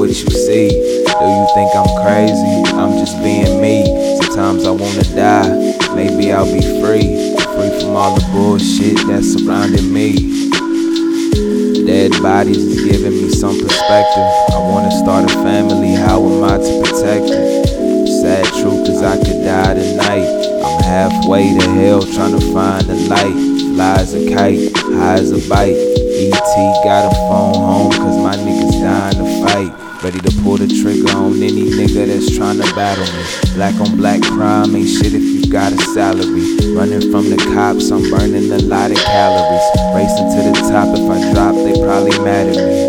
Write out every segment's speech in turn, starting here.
what you see. Do you think I'm crazy? I'm just being me. Sometimes I wanna die. Maybe I'll be free. Free from all the bullshit that's surrounding me. Dead bodies is giving me some perspective. I wanna start a family, how am I to protect it? Sad truth is I could die tonight. I'm halfway to hell trying to find the light. Fly as a kite, high as a bite. ET got a phone home cause my niggas dying. Ready to pull the trigger on any nigga that's trying to battle me. Black on black crime ain't shit if you got a salary. Running from the cops, I'm burning a lot of calories. Racing to the top, if I drop, they probably mad at me.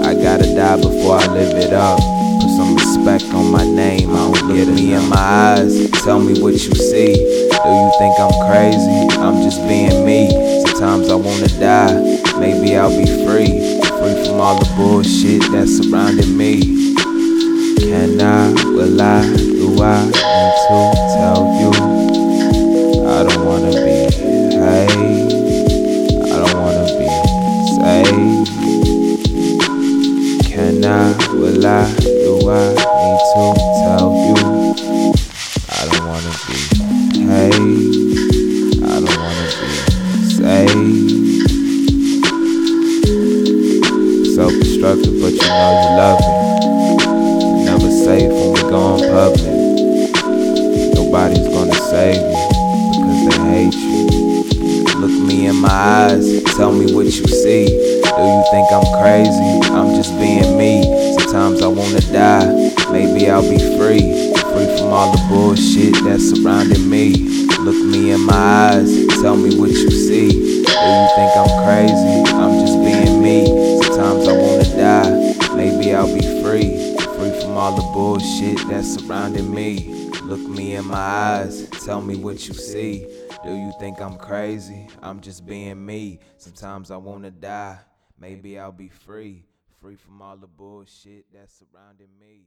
I gotta die before I live it up. Put some respect on my name, I don't get me in my eyes. Tell me what you see. Do you think I'm crazy? I'm just being me. Sometimes I wanna die, maybe I'll be free all the bullshit that's surrounding me. Can I, will I, do I need to tell you? I don't wanna be, hey, I don't wanna be saved. Can I, will I, do I need to tell you? But you know you love me. Never safe when we go in public. Nobody's gonna save you because they hate you. Look me in my eyes, tell me what you see. Do you think I'm crazy? I'm just being me. Sometimes I wanna die, maybe I'll be free. Free from all the bullshit that's surrounding me. Look me in my eyes, tell me bullshit that's surrounding me. Look me in my eyes, tell me what you see. Do you think I'm crazy? I'm just being me. Sometimes I wanna die, maybe I'll be free. Free from all the bullshit that's surrounding me.